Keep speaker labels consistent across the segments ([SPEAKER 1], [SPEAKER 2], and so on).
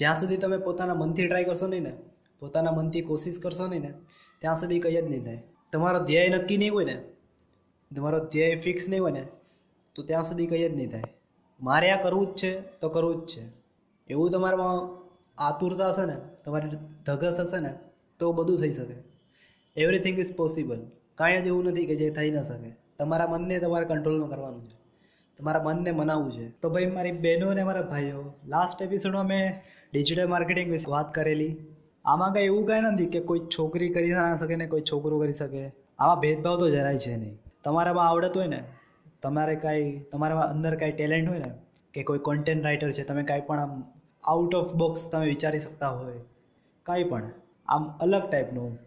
[SPEAKER 1] જ્યાં સુધી તમે પોતાના મનથી ટ્રાય કરશો નહીં ને, પોતાના મનથી કોશિશ કરશો નહીં ને, ત્યાં સુધી કંઈ જ નહીં થાય. તમારો ધ્યેય નક્કી નહીં હોય ને, તમારો ધ્યેય ફિક્સ નહીં હોય ને, તો ત્યાં સુધી કંઈ જ નહીં થાય. મારે આ કરવું જ છે, તો કરવું જ છે. એવું તમારામાં આતુરતા હશે ને, તમારી ધગસ હશે ને, તો બધું થઈ શકે. એવરીથિંગ ઇઝ પોસિબલ કાંઈ જ એવું નથી કે જે થઈ ન શકે. તમારા મનને તમારે કંટ્રોલમાં કરવાનું છે. તમારા મનને મનાવવું છે. તો ભાઈ મારી બહેનો અને મારા ભાઈઓ લાસ્ટ એપિસોડમાં મેં ડિજિટલ માર્કેટિંગ વિશે વાત કરેલી. આમાં કંઈ એવું કાંઈ નથી કે કોઈ છોકરી કરી ના શકે ને કોઈ છોકરો કરી શકે. આમાં ભેદભાવ તો જરાય છે નહીં. તમારામાં આવડત હોય ને, તમારે કાંઈ, તમારામાં અંદર કાંઈ ટેલેન્ટ હોય ને, કે કોઈ કોન્ટેન્ટ રાઇટર છે, તમે કાંઈ પણ આમ આઉટ ઓફ બોક્સ તમે વિચારી શકતા હોય. કાંઈ પણ. આમ અલગ ટાઈપનું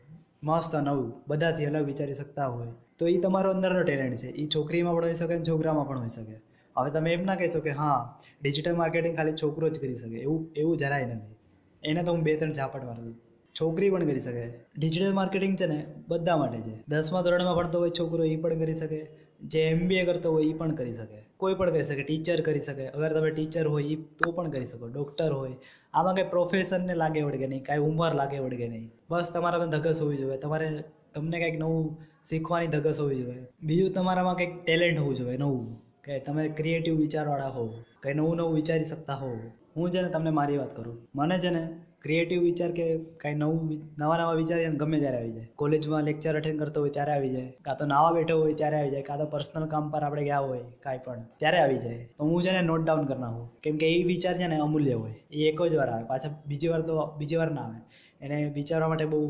[SPEAKER 1] મસ્ત નવું બધાથી અલગ વિચારી શકતા હોય. તો એ તમારો અંદરનો ટેલેન્ટ છે. એ છોકરીમાં પણ હોઈ શકે અને છોકરામાં પણ હોઈ શકે. હવે તમે એમ ના કહેશો કે હા ડિજિટલ માર્કેટિંગ ખાલી છોકરો જ કરી શકે. એવું એવું જરાય નથી. એને તો હું બે ત્રણ ઝાપટ મારું છું. છોકરી પણ કરી શકે. ડિજિટલ માર્કેટિંગ છે ને, બધા માટે છે. દસમા ધોરણમાં ભણતો હોય છોકરો એ પણ કરી શકે. જે એમબીએ કરતો હોય એ પણ કરી શકે. કોઈ પણ કરી શકે ટીચર કરી શકે. અગર તમે ટીચર હોય એ તો પણ કરી શકો. ડૉક્ટર હોય. આમાં કંઈ પ્રોફેશનને લાગે વળગે નહીં, કાંઈ ઉંમર લાગે વળગે નહીં. બસ તમારામાં ધગસ હોવી જોઈએ. તમારે, તમને કંઈક નવું શીખવાની ધગસ હોવી જોઈએ. બીજું તમારામાં કંઈક ટેલેન્ટ હોવું જોઈએ નવું. કે તમે ક્રિએટિવ વિચારવાળા હોવ. કંઈ નવું નવું વિચારી શકતા હોવ. હું છે ને તમને મારી વાત કરું, મને છે ને ક્રિએટિવ વિચાર કે કાંઈ નવું નવા નવા વિચાર ગમે ત્યારે આવી જાય. કોલેજમાં લેક્ચર અટેન્ડ કરતો હોય ત્યારે આવી જાય. કાં તો નાવા બેઠો હોય ત્યારે આવી જાય. કાં તો પર્સનલ કામ પર આપણે ગયા હોય કાંઈ પણ, ત્યારે આવી જાય. તો હું છે ને નોટ ડાઉન કરી નાખું. કેમ કે એ વિચાર છે ને અમૂલ્ય હોય. એ એક જ વાર આવે. પાછા બીજી વાર તો, બીજી વાર ના આવે. એને વિચારવા માટે બહુ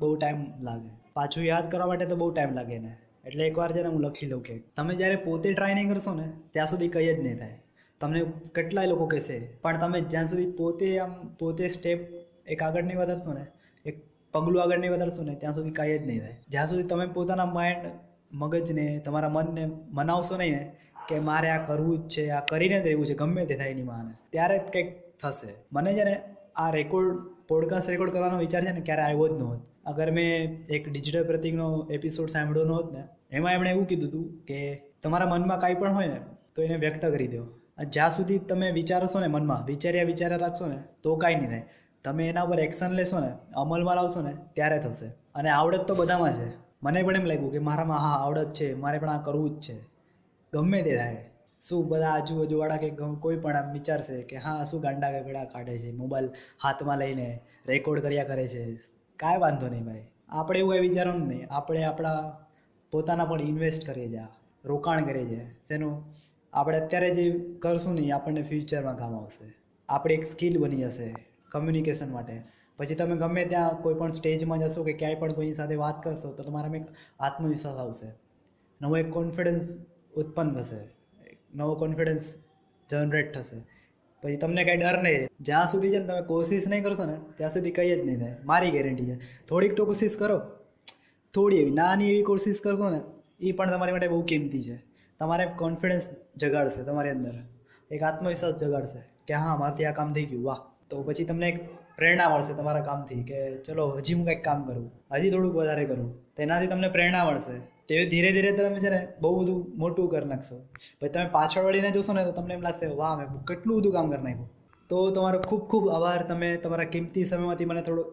[SPEAKER 1] બહુ ટાઈમ લાગે. પાછું યાદ કરવા માટે તો બહુ ટાઈમ લાગે એને. એટલે એકવાર છે ને હું લખી લઉં કે, તમે જ્યારે પોતે ટ્રાય નહીં કરશો ને, ત્યાં સુધી કંઈ જ નહીં થાય. તમને કેટલાય લોકો કહેશે, પણ તમે જ્યાં સુધી પોતે આમ, પોતે સ્ટેપ એક આગળ નહીં વધારશો ને, એક પગલું આગળ નહીં વધારશો ને, ત્યાં સુધી કાંઈ જ નહીં થાય. જ્યાં સુધી તમે પોતાના માઇન્ડ મગજને, તમારા મનને મનાવશો નહીં ને, કે મારે આ કરવું જ છે, આ કરીને જ રહેવું છે, ગમે તે થાય એની માને ત્યારે જ કંઈક થશે. મને છે ને આ રેકોર્ડ પોડકાસ્ટ રેકોર્ડ કરવાનો વિચાર છે ને, ક્યારે આવ્યો જ નહોતો. અગર મેં એક ડિજિટલ પ્રતિકનો એપિસોડ સાંભળ્યો ન હોત ને, એમાં એમણે એવું કીધું હતું કે તમારા મનમાં કાંઈ પણ હોય ને, તો એને વ્યક્ત કરી દો. જ્યાં સુધી તમે વિચારશો ને મનમાં, વિચાર્યા વિચાર્યા રાખશો ને, તો કાંઈ નહીં થાય. તમે એના ઉપર એક્શન લેશો ને, અમલમાં લાવશો ને, ત્યારે થશે. અને આવડત તો બધામાં છે. મને પણ એમ લાગ્યું કે મારામાં હા, આવડત છે, મારે પણ આ કરવું જ છે. ગમે તે થાય. શું બધા આજુબાજુવાળા કે કોઈ પણ આમ વિચારશે કે હા, શું ગાંડા ગગડા કાઢે છે, મોબાઈલ હાથમાં લઈને રેકોર્ડ કર્યા કરે છે. કાંઈ વાંધો નહીં ભાઈ. આપણે એવું કંઈ વિચારવાનું નહીં. આપણે આપણા પોતાના પણ ઇન્વેસ્ટ કરીએ છીએ રોકાણ કરીએ છીએ શેનું? આપણે અત્યારે જે કરશું નહીં આપણને ફ્યુચરમાં કામ આવશે. આપણે એક સ્કિલ બની જશે કમ્યુનિકેશન માટે. પછી તમે ગમે ત્યાં કોઈ પણ સ્ટેજમાં જશો કે ક્યાંય પણ કોઈની સાથે વાત કરશો, તો તમારામાં એક આત્મવિશ્વાસ આવશે. નવો એક કોન્ફિડન્સ ઉત્પન્ન થશે. નવો કોન્ફિડન્સ જનરેટ થશે. પછી તમને કાંઈ ડર નહીં જ્યાં સુધી છે ને તમે કોશિશ નહીં કરશો ને, ત્યાં સુધી કંઈ જ નહીં થાય. મારી ગેરંટી છે. થોડીક તો કોશિશ કરો. થોડી એવી નાની એવી કોશિશ કરશો ને એ પણ તમારી માટે બહુ કિંમતી છે. તમારે કોન્ફિડન્સ જગાડશે તમારી અંદર. એક આત્મવિશ્વાસ જગાડશે કે હા, મારાથી આ કામ થઈ ગયું, વાહ. તો પછી તમને એક પ્રેરણા મળશે તમારા કામથી કે ચલો, હજી હું કંઈક કામ કરું, હજી થોડુંક વધારે કરું. તેનાથી તમને પ્રેરણા મળશે. તે ધીરે ધીરે તમે છે ને બહુ બધું મોટું કરી નાખશો. પછી તમે પાછળ વળીને જોશો ને તો તમને એમ લાગશે, વાહ, મેં કેટલું બધું કામ કરી નાખ્યું. તો તમારો ખૂબ ખૂબ આભાર. તમે તમારા કિંમતી સમયમાંથી મને થોડો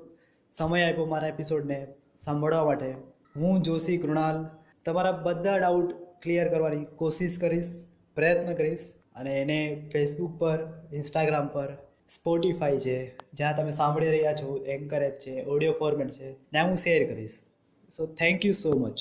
[SPEAKER 1] સમય આપ્યો મારા એપિસોડને સાંભળવા માટે. હું જોશી કૃણાલ. તમારા બધા ડાઉટ ક્લિયર કરવાની કોશિશ કરીશ, પ્રયત્ન કરીશ. અને એને ફેસબુક પર ઇન્સ્ટાગ્રામ પર સ્પોટીફાઈ છે, જ્યાં તમે સાંભળી રહ્યા છો એન્કર એપ છે ઓડિયો ફોર્મેટ છે, ત્યાં હું શેર કરીશ. So thank you so much